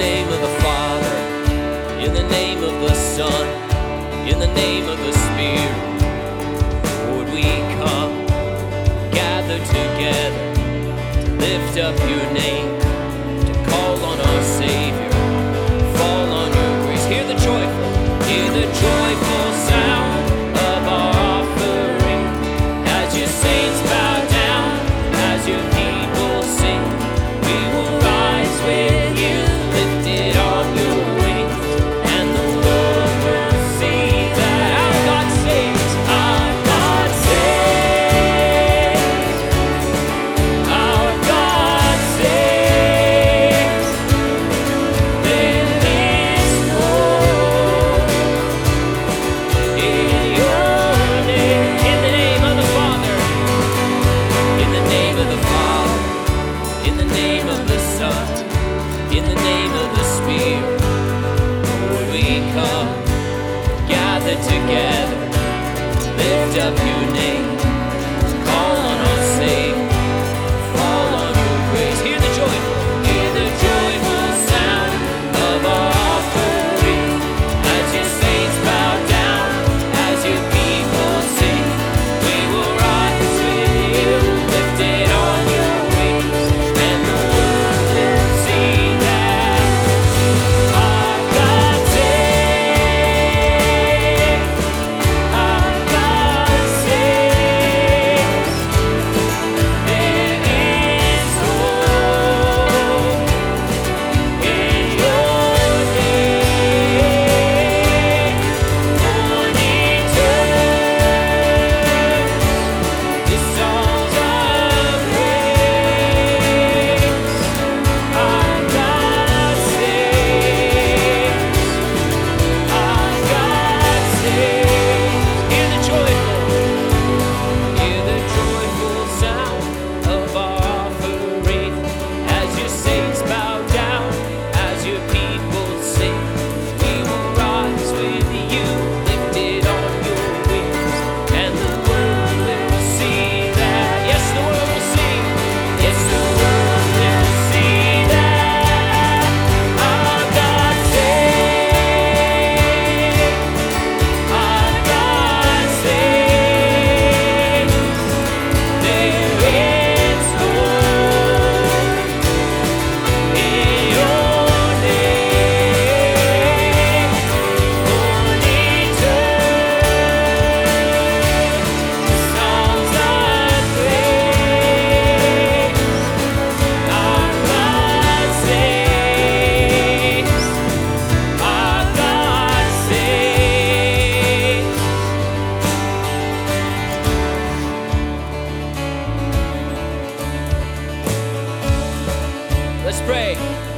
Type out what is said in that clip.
name of the Father, in the name of the Son, in the name of the Spirit, would we come, gather together to lift up your name. in the name of the Spirit. We come, gather together, lift up your name. Let's pray.